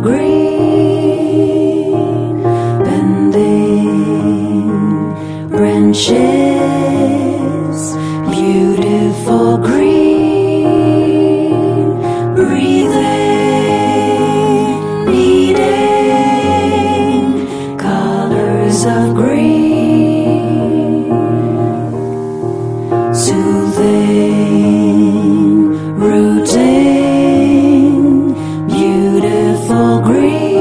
green, bending branches. green.